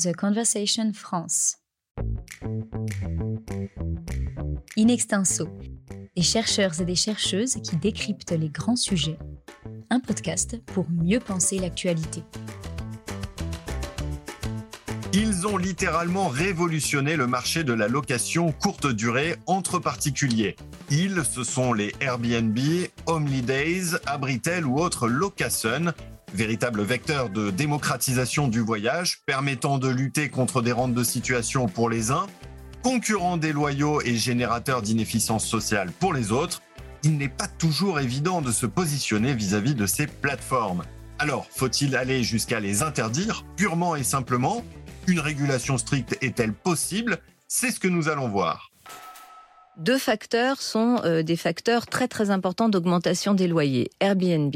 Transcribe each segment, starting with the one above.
The Conversation France. In extenso, des chercheurs et des chercheuses qui décryptent les grands sujets. Un podcast pour mieux penser l'actualité. Ils ont littéralement révolutionné le marché de la location courte durée entre particuliers. Ils, ce sont les Airbnb, Days, Abritel ou autres Locasun, véritable vecteur de démocratisation du voyage, permettant de lutter contre des rentes de situation pour les uns, concurrents déloyaux et générateurs d'inefficience sociale pour les autres, il n'est pas toujours évident de se positionner vis-à-vis de ces plateformes. Alors, faut-il aller jusqu'à les interdire, purement et simplement? Une régulation stricte est-elle possible? C'est ce que nous allons voir deux facteurs sont euh, des facteurs très très importants d'augmentation des loyers. Airbnb.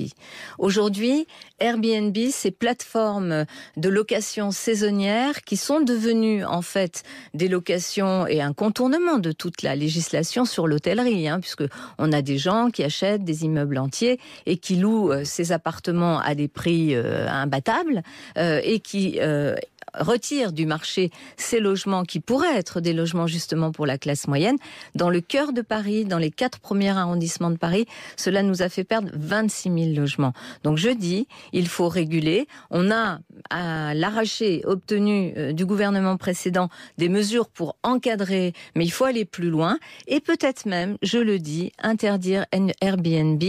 Aujourd'hui, Airbnb, ces plateformes de location saisonnière qui sont devenues en fait des locations et un contournement de toute la législation sur l'hôtellerie, hein, puisque on a des gens qui achètent des immeubles entiers et qui louent euh, ces appartements à des prix euh, imbattables et qui retire du marché ces logements qui pourraient être des logements justement pour la classe moyenne, dans le cœur de Paris, dans les quatre premiers arrondissements de Paris, cela nous a fait perdre 26 000 logements. Donc je dis, il faut réguler. On a à l'arraché obtenu euh, du gouvernement précédent des mesures pour encadrer, mais il faut aller plus loin et peut-être même, je le dis, interdire Airbnb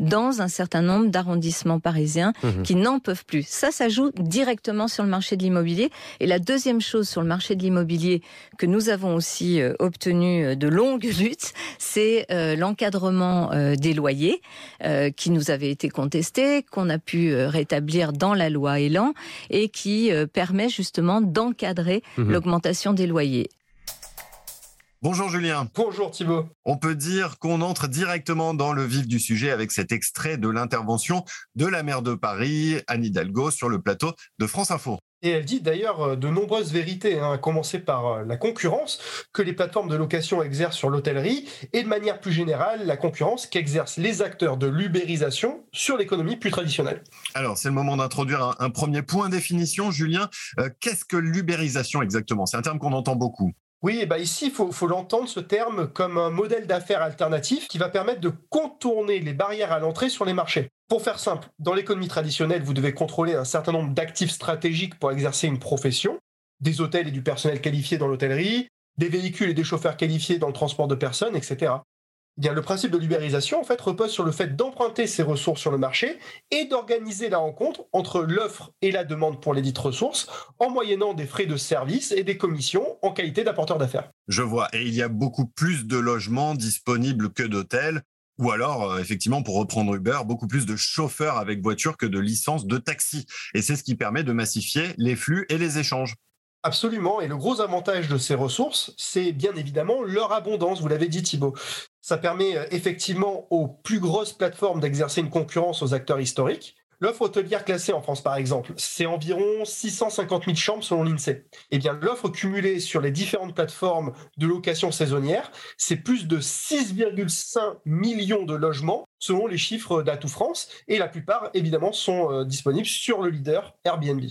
dans un certain nombre d'arrondissements parisiens mmh qui n'en peuvent plus. Ça, ça joue directement sur le marché de l'immobilier et la deuxième chose sur le marché de l'immobilier que nous avons aussi euh, obtenu euh, de longues luttes, c'est euh, l'encadrement des loyers qui nous avait été contesté, qu'on a pu rétablir dans la loi Elan et qui permet justement d'encadrer mmh l'augmentation des loyers. Bonjour Julien. Bonjour Thibault. On peut dire qu'on entre directement dans le vif du sujet avec cet extrait de l'intervention de la maire de Paris, Anne Hidalgo, sur le plateau de France Info. Et elle dit d'ailleurs euh, de nombreuses vérités, hein, à commencer par euh, la concurrence que les plateformes de location exercent sur l'hôtellerie et de manière plus générale la concurrence qu'exercent les acteurs de l'ubérisation sur l'économie plus traditionnelle. Alors c'est le moment d'introduire un, premier point définition, Julien. Euh, qu'est-ce que l'ubérisation exactement? C'est un terme qu'on entend beaucoup. Oui, bah ici, il faut, faut l'entendre ce terme comme un modèle d'affaires alternatif qui va permettre de contourner les barrières à l'entrée sur les marchés. Pour faire simple, dans l'économie traditionnelle, vous devez contrôler un certain nombre d'actifs stratégiques pour exercer une profession, des hôtels et du personnel qualifié dans l'hôtellerie, des véhicules et des chauffeurs qualifiés dans le transport de personnes, etc. Eh bien, le principe de l'ubérisation en fait repose sur le fait d'emprunter ces ressources sur le marché et d'organiser la rencontre entre l'offre et la demande pour les dites ressources en moyennant des frais de service et des commissions en qualité d'apporteur d'affaires. Je vois. Et il y a beaucoup plus de logements disponibles que d'hôtels. Ou alors, euh, effectivement, pour reprendre Uber, beaucoup plus de chauffeurs avec voiture que de licences de taxi. Et c'est ce qui permet de massifier les flux et les échanges. Absolument. Et le gros avantage de ces ressources, c'est bien évidemment leur abondance. Vous l'avez dit, Thibault. Ça permet euh, effectivement aux plus grosses plateformes d'exercer une concurrence aux acteurs historiques. L'offre hôtelière classée en France, par exemple, c'est environ 650 000 chambres selon l'INSEE. Eh bien, l'offre cumulée sur les différentes plateformes de location saisonnière, c'est plus de 6,5 millions de logements selon les chiffres d'Atout France. Et la plupart, évidemment, sont euh, disponibles sur le leader Airbnb.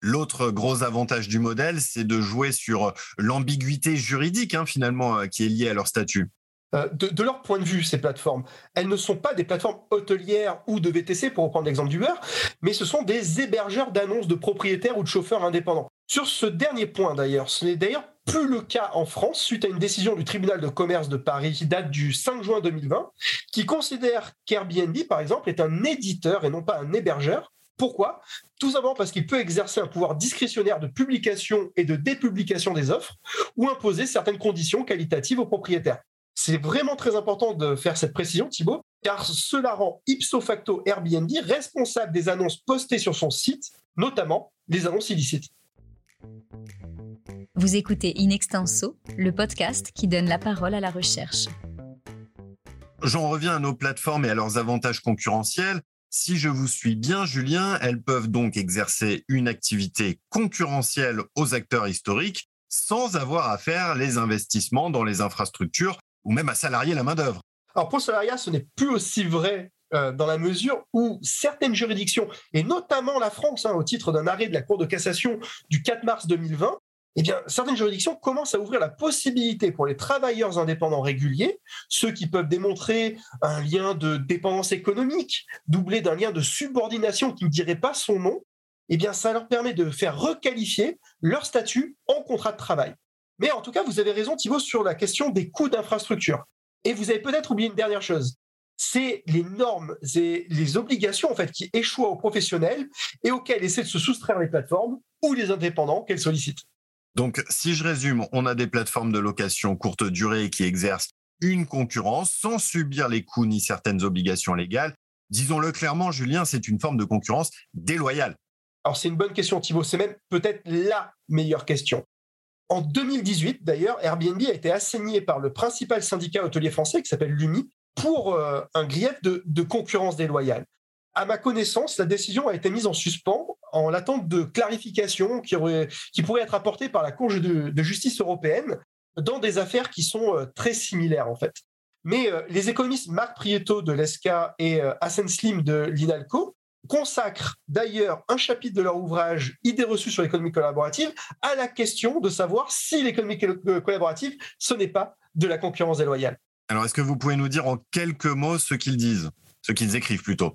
L'autre gros avantage du modèle, c'est de jouer sur l'ambiguïté juridique, hein, finalement, euh, qui est liée à leur statut. Euh, de, leur point de vue, ces plateformes, elles ne sont pas des plateformes hôtelières ou de VTC, pour reprendre l'exemple d'Uber, mais ce sont des hébergeurs d'annonces de propriétaires ou de chauffeurs indépendants. Sur ce dernier point d'ailleurs, ce n'est d'ailleurs plus le cas en France suite à une décision du tribunal de commerce de Paris qui date du 5 juin 2020, qui considère qu'Airbnb, par exemple, est un éditeur et non pas un hébergeur. Pourquoi? Tout simplement parce qu'il peut exercer un pouvoir discrétionnaire de publication et de dépublication des offres ou imposer certaines conditions qualitatives aux propriétaires. C'est vraiment très important de faire cette précision, Thibault, car cela rend ipso facto Airbnb responsable des annonces postées sur son site, notamment des annonces illicites. Vous écoutez In Extenso, le podcast qui donne la parole à la recherche. J'en reviens à nos plateformes et à leurs avantages concurrentiels. Si je vous suis bien, Julien, elles peuvent donc exercer une activité concurrentielle aux acteurs historiques sans avoir à faire les investissements dans les infrastructures ou même à salarier la main-d'œuvre. Alors pour le salariat, ce n'est plus aussi vrai euh, dans la mesure où certaines juridictions, et notamment la France, hein, au titre d'un arrêt de la Cour de cassation du 4 mars 2020, eh bien, certaines juridictions commencent à ouvrir la possibilité pour les travailleurs indépendants réguliers, ceux qui peuvent démontrer un lien de dépendance économique, doublé d'un lien de subordination qui ne dirait pas son nom, eh bien, ça leur permet de faire requalifier leur statut en contrat de travail. Mais en tout cas, vous avez raison, Thibault, sur la question des coûts d'infrastructure. Et vous avez peut-être oublié une dernière chose. C'est les normes et les obligations en fait qui échouent aux professionnels et auxquelles essaient de se soustraire les plateformes ou les indépendants qu'elles sollicitent. Donc, si je résume, on a des plateformes de location courte durée qui exercent une concurrence sans subir les coûts ni certaines obligations légales. Disons-le clairement, Julien, c'est une forme de concurrence déloyale. Alors, c'est une bonne question, Thibault. C'est même peut-être la meilleure question. En 2018, d'ailleurs, Airbnb a été assigné par le principal syndicat hôtelier français, qui s'appelle l'UNI, pour euh, un grief de, concurrence déloyale. À ma connaissance, la décision a été mise en suspens en l'attente de clarifications qui, pourraient être apportées par la Cour de, justice européenne dans des affaires qui sont euh, très similaires en fait. Mais euh, les économistes Marc Prieto de l'ESCA et Hassan Slim de l'INALCO consacrent d'ailleurs un chapitre de leur ouvrage Idées reçues sur l'économie collaborative à la question de savoir si l'économie collaborative, ce n'est pas de la concurrence déloyale. Alors, est-ce que vous pouvez nous dire en quelques mots ce qu'ils disent, ce qu'ils écrivent plutôt?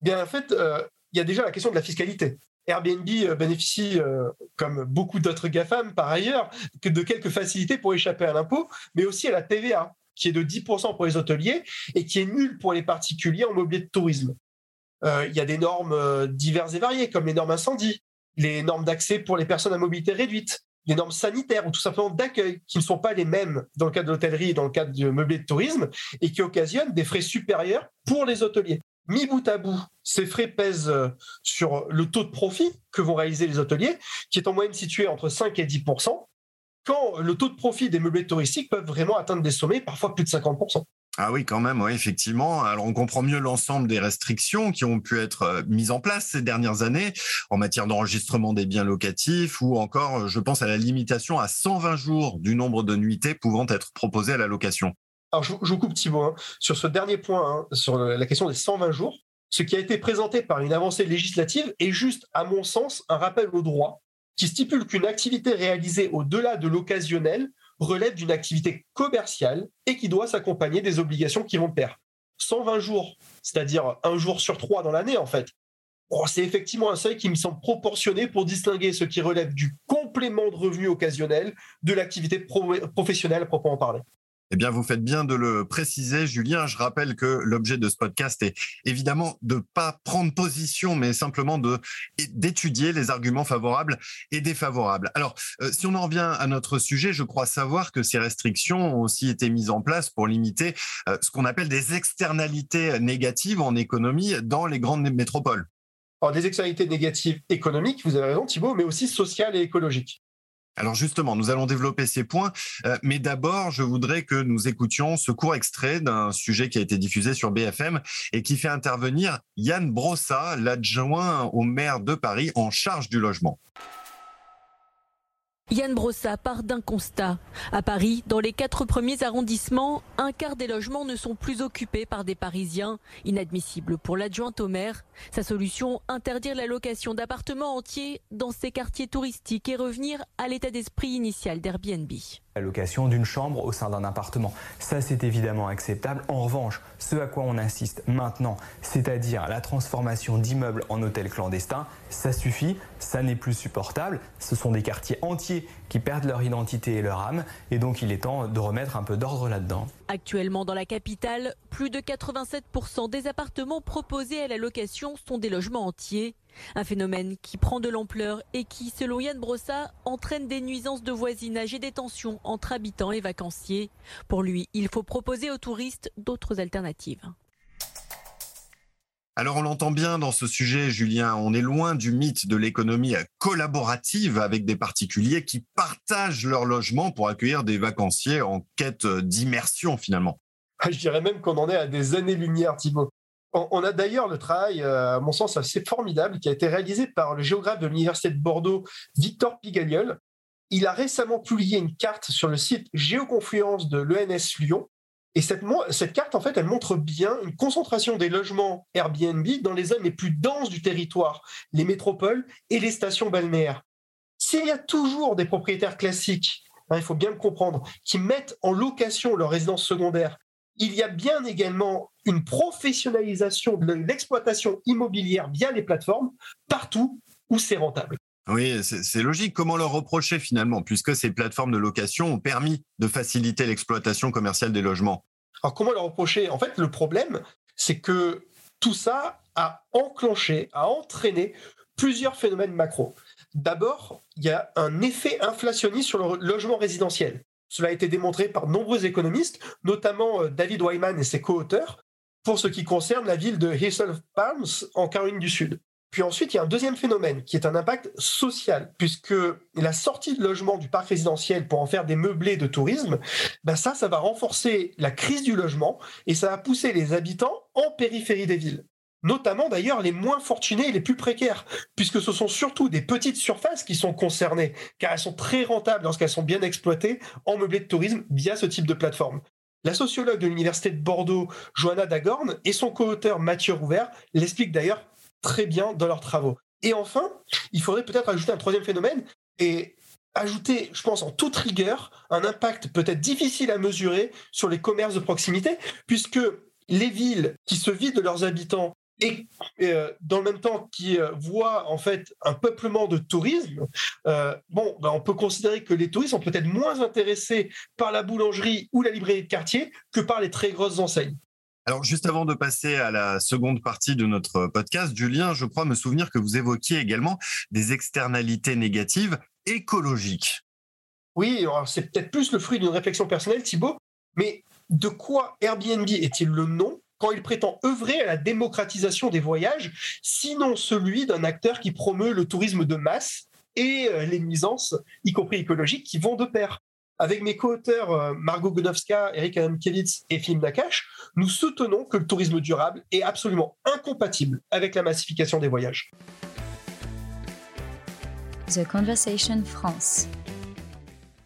Bien, en fait, il y a déjà la question de la fiscalité. Airbnb euh, bénéficie, euh, comme beaucoup d'autres GAFAM par ailleurs, de quelques facilités pour échapper à l'impôt, mais aussi à la TVA, qui est de 10% pour les hôteliers et qui est nulle pour les particuliers en mobilier de tourisme. Euh, il y a des normes diverses et variées, comme les normes incendie, les normes d'accès pour les personnes à mobilité réduite, les normes sanitaires ou tout simplement d'accueil, qui ne sont pas les mêmes dans le cadre de l'hôtellerie et dans le cadre du mobilier de tourisme, et qui occasionnent des frais supérieurs pour les hôteliers. Mi bout à bout, ces frais pèsent euh, sur le taux de profit que vont réaliser les hôteliers, qui est en moyenne situé entre 5 et 10% quand le taux de profit des meublés touristiques peuvent vraiment atteindre des sommets, parfois plus de 50 ah oui, quand même, oui, effectivement. Alors, on comprend mieux l'ensemble des restrictions qui ont pu être euh, mises en place ces dernières années en matière d'enregistrement des biens locatifs ou encore, euh, je pense à la limitation à 120 jours du nombre de nuitées pouvant être proposées à la location. Alors, je, vous coupe Thibault, hein. sur ce dernier point, hein, sur la question des 120 jours, ce qui a été présenté par une avancée législative est juste, à mon sens, un rappel au droit qui stipule qu'une activité réalisée au-delà de l'occasionnel relève d'une activité commerciale et qui doit s'accompagner des obligations qui vont de pair. 120 jours, c'est-à-dire un jour sur trois dans l'année en fait. c'est effectivement un seuil qui me semble proportionné pour distinguer ce qui relève du complément de revenu occasionnel de l'activité professionnelle à proprement parler. Eh bien, vous faites bien de le préciser, Julien. Je rappelle que l'objet de ce podcast est évidemment de pas prendre position, mais simplement d'étudier les arguments favorables et défavorables. Alors, euh, si on en revient à notre sujet, je crois savoir que ces restrictions ont aussi été mises en place pour limiter euh, ce qu'on appelle des externalités négatives en économie dans les grandes métropoles. Alors, des externalités négatives économiques, vous avez raison Thibault, mais aussi sociales et écologiques. Alors justement, nous allons développer ces points, euh, mais d'abord, je voudrais que nous écoutions ce court extrait d'un sujet qui a été diffusé sur BFM et qui fait intervenir Yann Brossa, l'adjoint au maire de Paris en charge du logement. Yann Brossa part d'un constat. À Paris, dans les quatre premiers arrondissements, un quart des logements ne sont plus occupés par des Parisiens. Inadmissible pour l'adjointe au maire. Sa solution, interdire la location d'appartements entiers dans ces quartiers touristiques et revenir à l'état d'esprit initial d'Airbnb la location d'une chambre au sein d'un appartement. Ça, c'est évidemment acceptable. En revanche, ce à quoi on insiste maintenant, c'est-à-dire la transformation d'immeubles en hôtels clandestins, ça suffit, ça n'est plus supportable. Ce sont des quartiers entiers qui perdent leur identité et leur âme, et donc il est temps de remettre un peu d'ordre là-dedans. Actuellement, dans la capitale, plus de 87% des appartements proposés à la location sont des logements entiers. Un phénomène qui prend de l'ampleur et qui, selon Yann Brossa, entraîne des nuisances de voisinage et des tensions entre habitants et vacanciers. Pour lui, il faut proposer aux touristes d'autres alternatives. Alors on l'entend bien dans ce sujet, Julien, on est loin du mythe de l'économie collaborative avec des particuliers qui partagent leur logement pour accueillir des vacanciers en quête d'immersion finalement. Je dirais même qu'on en est à des années-lumière, Thibault. On a d'ailleurs le travail, euh, à mon sens, assez formidable qui a été réalisé par le géographe de l'Université de Bordeaux, Victor Pigagliol. Il a récemment publié une carte sur le site Géoconfluence de l'ENS Lyon Et cette, carte, en fait, elle montre bien une concentration des logements Airbnb dans les zones les plus denses du territoire, les métropoles et les stations balnéaires. S'il y a toujours des propriétaires classiques, hein, il faut bien le comprendre, qui mettent en location leur résidence secondaire, il y a bien également une professionnalisation de l'exploitation immobilière via les plateformes partout où c'est rentable. Oui, c'est logique. Comment leur reprocher finalement, puisque ces plateformes de location ont permis de faciliter l'exploitation commerciale des logements? Alors comment leur reprocher? En fait, le problème, c'est que tout ça a enclenché, a entraîné plusieurs phénomènes macro. D'abord, il y a un effet inflationniste sur le logement résidentiel. Cela a été démontré par de nombreux économistes, notamment euh, David Wyman et ses co-auteurs, pour ce qui concerne la ville de Hazel Palms en Caroline du Sud. Puis ensuite, il y a un deuxième phénomène qui est un impact social, puisque la sortie de logement du parc résidentiel pour en faire des meublés de tourisme, ben ça, ça va renforcer la crise du logement et ça va pousser les habitants en périphérie des villes notamment d'ailleurs les moins fortunés et les plus précaires, puisque ce sont surtout des petites surfaces qui sont concernées, car elles sont très rentables lorsqu'elles sont bien exploitées en meublé de tourisme via ce type de plateforme. La sociologue de l'Université de Bordeaux, Johanna Dagorn, et son co-auteur Mathieu Rouvert l'expliquent d'ailleurs très bien dans leurs travaux. Et enfin, il faudrait peut-être ajouter un troisième phénomène et ajouter, je pense, en toute rigueur, un impact peut-être difficile à mesurer sur les commerces de proximité, puisque les villes qui se vident de leurs habitants et euh, dans le même temps qui euh, voient en fait un peuplement de tourisme, euh, bon, ben, on peut considérer que les touristes sont peut-être moins intéressés par la boulangerie ou la librairie de quartier que par les très grosses enseignes. Alors, juste avant de passer à la seconde partie de notre podcast, Julien, je crois me souvenir que vous évoquiez également des externalités négatives écologiques. Oui, c'est peut-être plus le fruit d'une réflexion personnelle, Thibault, mais de quoi Airbnb est-il le nom quand il prétend œuvrer à la démocratisation des voyages, sinon celui d'un acteur qui promeut le tourisme de masse et euh, les nuisances, y compris écologiques, qui vont de pair? Avec mes co-auteurs euh, Margot Godowska, Eric Adamkiewicz et Philippe Nakache, nous soutenons que le tourisme durable est absolument incompatible avec la massification des voyages. The Conversation France.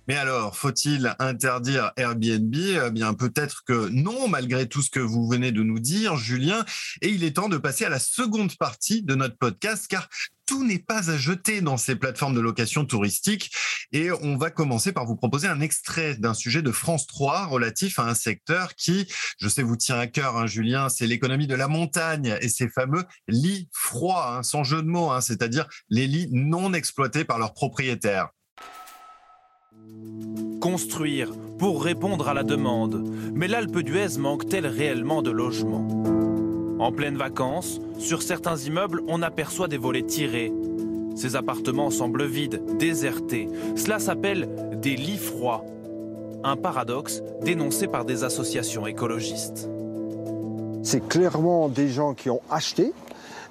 Mais alors, faut-il interdire Airbnb? Eh bien, peut-être que non, malgré tout ce que vous venez de nous dire, Julien. Et il est temps de passer à la seconde partie de notre podcast, car tout n'est pas à jeter dans ces plateformes de location touristique. Et on va commencer par vous proposer un extrait d'un sujet de France 3 relatif à un secteur qui, je sais, vous tient à cœur, hein, Julien, c'est l'économie de la montagne et ces fameux lits froids, hein, sans jeu de mots, hein, c'est-à-dire les lits non exploités par leurs propriétaires. Construire pour répondre à la demande. Mais l'Alpe d'Huez manque-t-elle réellement de logements? En pleines vacances, sur certains immeubles, on aperçoit des volets tirés. Ces appartements semblent vides, désertés. Cela s'appelle des lits froids. Un paradoxe dénoncé par des associations écologistes. C'est clairement des gens qui ont acheté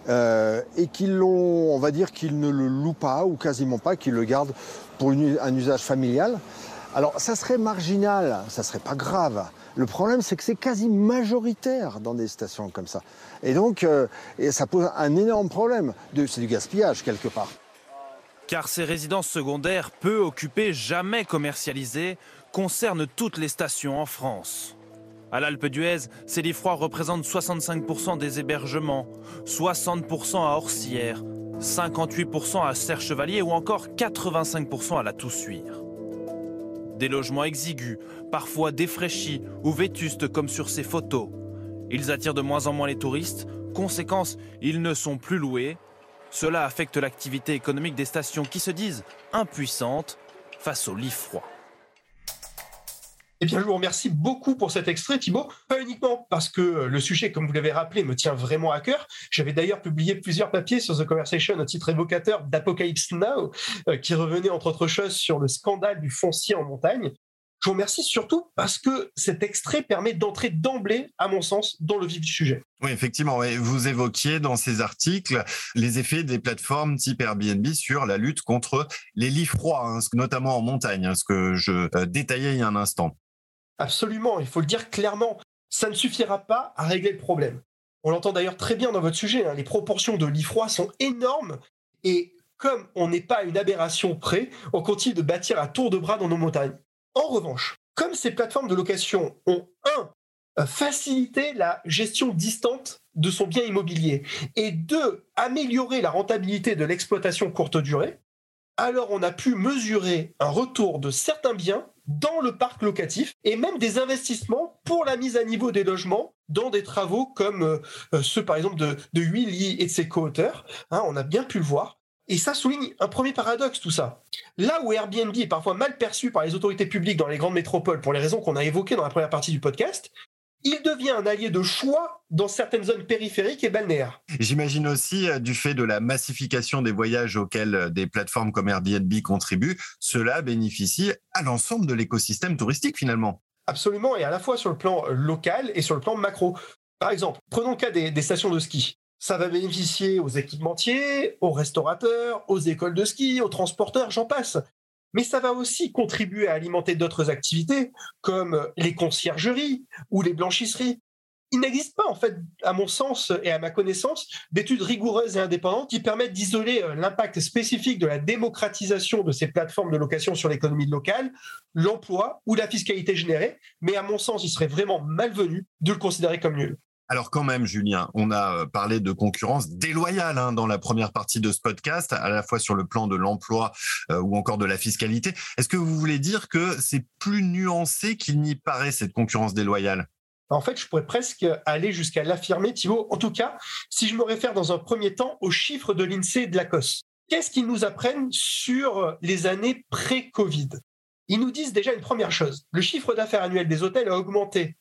euh, et qui l'ont, on va dire qu'ils ne le louent pas ou quasiment pas, qu'ils le gardent pour un usage familial. Alors ça serait marginal, ça serait pas grave. Le problème, c'est que c'est quasi majoritaire dans des stations comme ça. Et donc, euh, ça pose un énorme problème. C'est du gaspillage quelque part. Car ces résidences secondaires, peu occupées, jamais commercialisées, concernent toutes les stations en France. À l'Alpe d'Huez, froids représentent 65% des hébergements, 60% à Orsières, 58% à Serre-Chevalier ou encore 85% à la Toussuire. Des logements exigus, parfois défraîchis ou vétustes comme sur ces photos. Ils attirent de moins en moins les touristes, conséquence, ils ne sont plus loués. Cela affecte l'activité économique des stations qui se disent impuissantes face aux lits froids. Eh bien, je vous remercie beaucoup pour cet extrait, Thibault. Pas uniquement parce que le sujet, comme vous l'avez rappelé, me tient vraiment à cœur. J'avais d'ailleurs publié plusieurs papiers sur The Conversation au titre évocateur d'Apocalypse Now, euh, qui revenait entre autres choses sur le scandale du foncier en montagne. Je vous remercie surtout parce que cet extrait permet d'entrer d'emblée, à mon sens, dans le vif du sujet. Oui, effectivement. Vous évoquiez dans ces articles les effets des plateformes type Airbnb sur la lutte contre les lits froids, hein, notamment en montagne, hein, ce que je euh, détaillais il y a un instant. Absolument, il faut le dire clairement. Ça ne suffira pas à régler le problème. On l'entend d'ailleurs très bien dans votre sujet, hein. les proportions de froids sont énormes et comme on n'est pas une aberration près, on continue de bâtir à tour de bras dans nos montagnes. En revanche, comme ces plateformes de location ont un faciliter la gestion distante de son bien immobilier et deux, améliorer la rentabilité de l'exploitation courte durée, alors on a pu mesurer un retour de certains biens dans le parc locatif et même des investissements pour la mise à niveau des logements dans des travaux comme euh, euh, ceux par exemple de, de et de ses co-auteurs. Hein, on a bien pu le voir. Et ça souligne un premier paradoxe, tout ça. Là où Airbnb est parfois mal perçu par les autorités publiques dans les grandes métropoles pour les raisons qu'on a évoquées dans la première partie du podcast, il devient un allié de choix dans certaines zones périphériques et balnéaires. J'imagine aussi, euh, du fait de la massification des voyages auxquels euh, des plateformes comme Airbnb contribuent, cela bénéficie à l'ensemble de l'écosystème touristique finalement. Absolument, et à la fois sur le plan euh, local et sur le plan macro. Par exemple, prenons le cas des, des stations de ski. Ça va bénéficier aux équipementiers, aux restaurateurs, aux écoles de ski, aux transporteurs, j'en passe mais ça va aussi contribuer à alimenter d'autres activités comme les conciergeries ou les blanchisseries. Il n'existe pas, en fait, à mon sens et à ma connaissance, d'études rigoureuses et indépendantes qui permettent d'isoler euh, l'impact spécifique de la démocratisation de ces plateformes de location sur l'économie locale, l'emploi ou la fiscalité générée. Mais à mon sens, il serait vraiment malvenu de le considérer comme nul. Alors quand même, Julien, on a euh, parlé de concurrence déloyale hein, dans la première partie de ce podcast, à la fois sur le plan de l'emploi euh, ou encore de la fiscalité. Est-ce que vous voulez dire que c'est plus nuancé qu'il n'y paraît cette concurrence déloyale? En fait, je pourrais presque aller jusqu'à l'affirmer, Thibault. En tout cas, si je me réfère dans un premier temps aux chiffres de l'INSEE et de la COS. Qu'est-ce qu'ils nous apprennent sur les années pré-Covid? Ils nous disent déjà une première chose. Le chiffre d'affaires annuel des hôtels a augmenté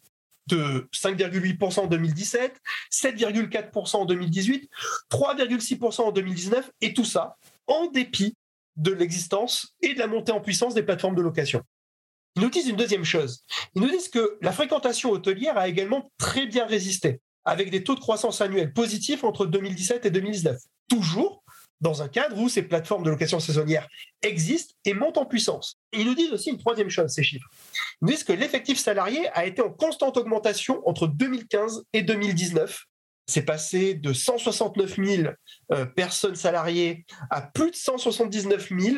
de 5,8% en 2017, 7,4% en 2018, 3,6% en 2019, et tout ça en dépit de l'existence et de la montée en puissance des plateformes de location. Ils nous disent une deuxième chose. Ils nous disent que la fréquentation hôtelière a également très bien résisté, avec des taux de croissance annuels positifs entre 2017 et 2019. Toujours dans un cadre où ces plateformes de location saisonnière existent et montent en puissance. ils nous disent aussi une troisième chose, ces chiffres. Ils nous disent que l'effectif salarié a été en constante augmentation entre 2015 et 2019. C'est passé de 169 000 euh, personnes salariées à plus de 179 000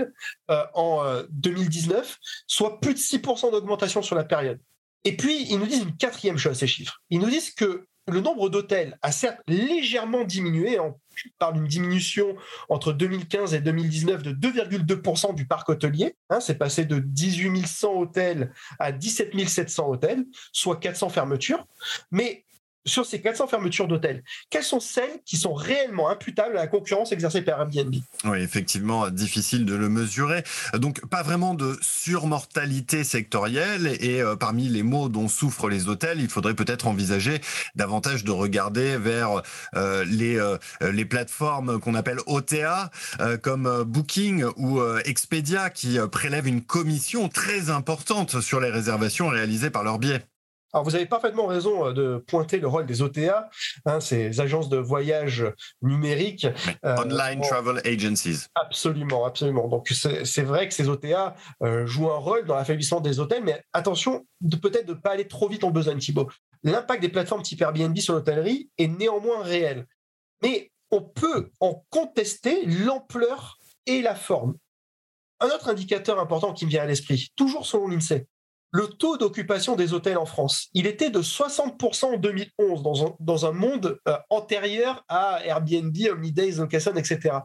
euh, en 2019, euh, soit plus de 6% d'augmentation sur la période. Et puis, ils nous disent une quatrième chose, ces chiffres. Ils nous disent que le nombre d'hôtels a certes légèrement diminué, on parle d'une diminution entre 2015 et 2019 de 2,2% du parc hôtelier. Hein, c'est passé de 18 100 hôtels à 17 700 hôtels, soit 400 fermetures. Mais sur ces 400 fermetures d'hôtels, quelles sont celles qui sont réellement imputables à la concurrence exercée par Airbnb? Oui, effectivement, difficile de le mesurer. Donc, pas vraiment de surmortalité sectorielle. Et euh, parmi les maux dont souffrent les hôtels, il faudrait peut-être envisager davantage de regarder vers euh, les, euh, les plateformes qu'on appelle OTA, comme Booking ou Expedia, qui prélèvent une commission très importante sur les réservations réalisées par leur biais. Alors vous avez parfaitement raison euh, de pointer le rôle des OTA, hein, ces agences de voyage numériques. Euh, Online Travel Agencies. Absolument, absolument. Donc c'est vrai que ces OTA euh, jouent un rôle dans l'affaiblissement des hôtels, mais attention de peut-être de ne pas aller trop vite en besogne, Thibault. L'impact des plateformes type Airbnb sur l'hôtellerie est néanmoins réel. Mais on peut en contester l'ampleur et la forme. Un autre indicateur important qui me vient à l'esprit, toujours selon l'INSEE, le taux d'occupation des hôtels en France, il était de 60% en 2011 dans un, monde euh, antérieur à Airbnb, Holidays, Location, etc.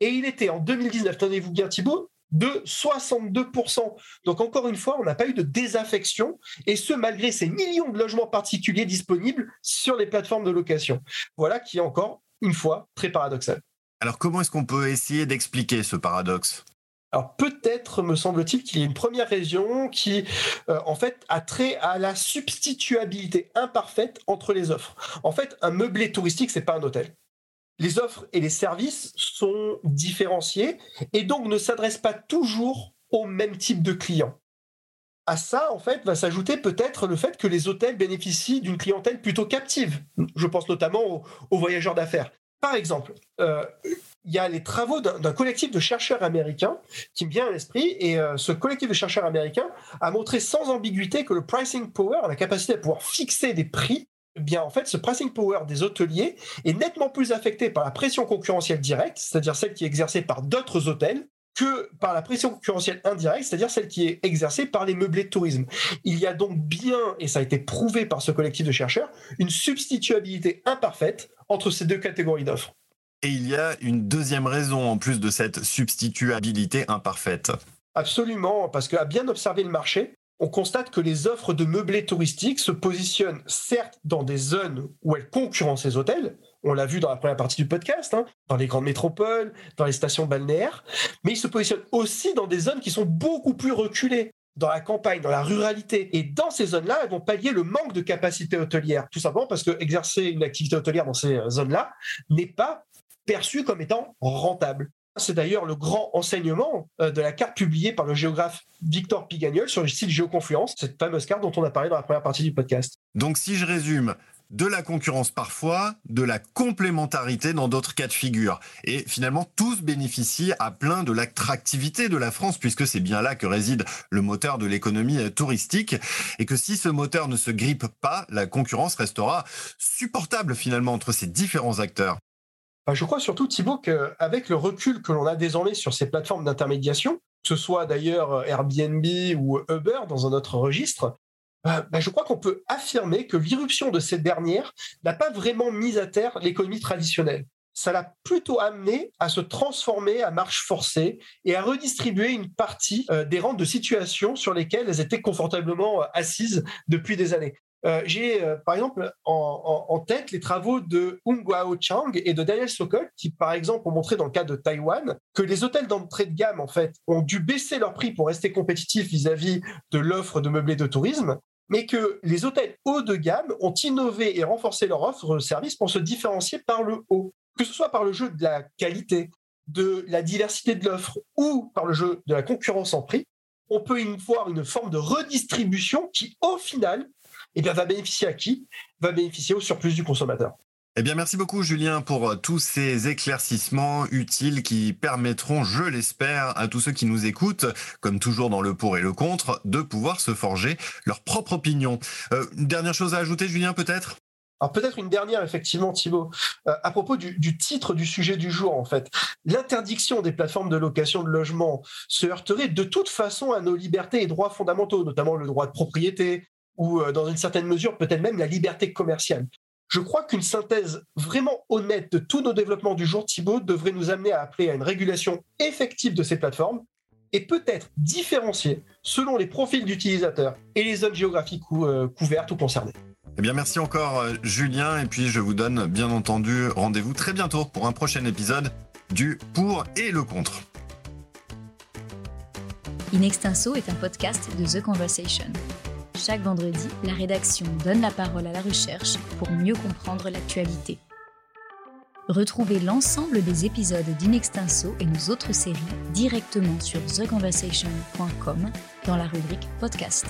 Et il était en 2019, tenez-vous bien Thibault, de 62%. Donc encore une fois, on n'a pas eu de désaffection, et ce malgré ces millions de logements particuliers disponibles sur les plateformes de location. Voilà qui est encore une fois très paradoxal. Alors comment est-ce qu'on peut essayer d'expliquer ce paradoxe? Alors peut-être, me semble-t-il, qu'il y a une première région qui, euh, en fait, a trait à la substituabilité imparfaite entre les offres. En fait, un meublé touristique, c'est pas un hôtel. Les offres et les services sont différenciés et donc ne s'adressent pas toujours au même type de client. À ça, en fait, va s'ajouter peut-être le fait que les hôtels bénéficient d'une clientèle plutôt captive. Je pense notamment aux, voyageurs d'affaires. Par exemple, euh, il y a les travaux d'un collectif de chercheurs américains qui me vient à l'esprit. Et euh, ce collectif de chercheurs américains a montré sans ambiguïté que le pricing power, la capacité à pouvoir fixer des prix, eh bien en fait, ce pricing power des hôteliers est nettement plus affecté par la pression concurrentielle directe, c'est-à-dire celle qui est exercée par d'autres hôtels, que par la pression concurrentielle indirecte, c'est-à-dire celle qui est exercée par les meublés de tourisme. Il y a donc bien, et ça a été prouvé par ce collectif de chercheurs, une substituabilité imparfaite entre ces deux catégories d'offres. Et il y a une deuxième raison en plus de cette substituabilité imparfaite. Absolument, parce qu'à bien observer le marché, on constate que les offres de meublés touristiques se positionnent certes dans des zones où elles concurrencent les hôtels, on l'a vu dans la première partie du podcast, hein, dans les grandes métropoles, dans les stations balnéaires, mais ils se positionnent aussi dans des zones qui sont beaucoup plus reculées, dans la campagne, dans la ruralité. Et dans ces zones-là, elles vont pallier le manque de capacité hôtelière, tout simplement parce que exercer une activité hôtelière dans ces zones-là n'est pas perçu comme étant rentable. C'est d'ailleurs le grand enseignement euh, de la carte publiée par le géographe Victor Pigagnol sur le site Géoconfluence, cette fameuse carte dont on a parlé dans la première partie du podcast. Donc si je résume, de la concurrence parfois, de la complémentarité dans d'autres cas de figure. Et finalement, tous bénéficient à plein de l'attractivité de la France, puisque c'est bien là que réside le moteur de l'économie euh, touristique, et que si ce moteur ne se grippe pas, la concurrence restera supportable finalement entre ces différents acteurs. Bah, je crois surtout, Thibault, qu'avec le recul que l'on a désormais sur ces plateformes d'intermédiation, que ce soit d'ailleurs euh, Airbnb ou Uber dans un autre registre, bah, bah, je crois qu'on peut affirmer que l'irruption de ces dernières n'a pas vraiment mis à terre l'économie traditionnelle. Ça l'a plutôt amené à se transformer à marche forcée et à redistribuer une partie euh, des rentes de situation sur lesquelles elles étaient confortablement euh, assises depuis des années. Euh, j'ai par exemple en, tête les travaux de Guao Chang et de Daniel Sokol qui par exemple ont montré dans le cas de Taïwan que les hôtels d'entrée de gamme en fait ont dû baisser leur prix pour rester compétitifs vis-à-vis de l'offre de meublés de tourisme mais que les hôtels haut de gamme ont innové et renforcé leur offre de service pour se différencier par le haut, que ce soit par le jeu de la qualité, de la diversité de l'offre ou par le jeu de la concurrence en prix, on peut y voir une forme de redistribution qui, au final, eh bien, va bénéficier à qui? Va bénéficier au surplus du consommateur. Eh bien, merci beaucoup, Julien, pour euh, tous ces éclaircissements utiles qui permettront, je l'espère, à tous ceux qui nous écoutent, comme toujours dans le pour et le contre, de pouvoir se forger leur propre opinion. Euh, une dernière chose à ajouter, Julien, peut-être? Alors peut-être une dernière, effectivement, Thibault, euh, à propos du, du, titre du sujet du jour, en fait. L'interdiction des plateformes de location de logement se heurterait de toute façon à nos libertés et droits fondamentaux, notamment le droit de propriété ou, dans une certaine mesure, peut-être même la liberté commerciale. Je crois qu'une synthèse vraiment honnête de tous nos développements du jour, Thibault, devrait nous amener à appeler à une régulation effective de ces plateformes et peut-être différenciée selon les profils d'utilisateurs et les zones géographiques euh, couvertes ou concernées. Eh bien, merci encore, euh, Julien. Et puis, je vous donne, bien entendu, rendez-vous très bientôt pour un prochain épisode du Pour et le Contre. In Extenso est un podcast de The Conversation. Chaque vendredi, la rédaction donne la parole à la recherche pour mieux comprendre l'actualité. Retrouvez l'ensemble des épisodes d'Inextinso et nos autres séries directement sur theconversation.com dans la rubrique Podcast.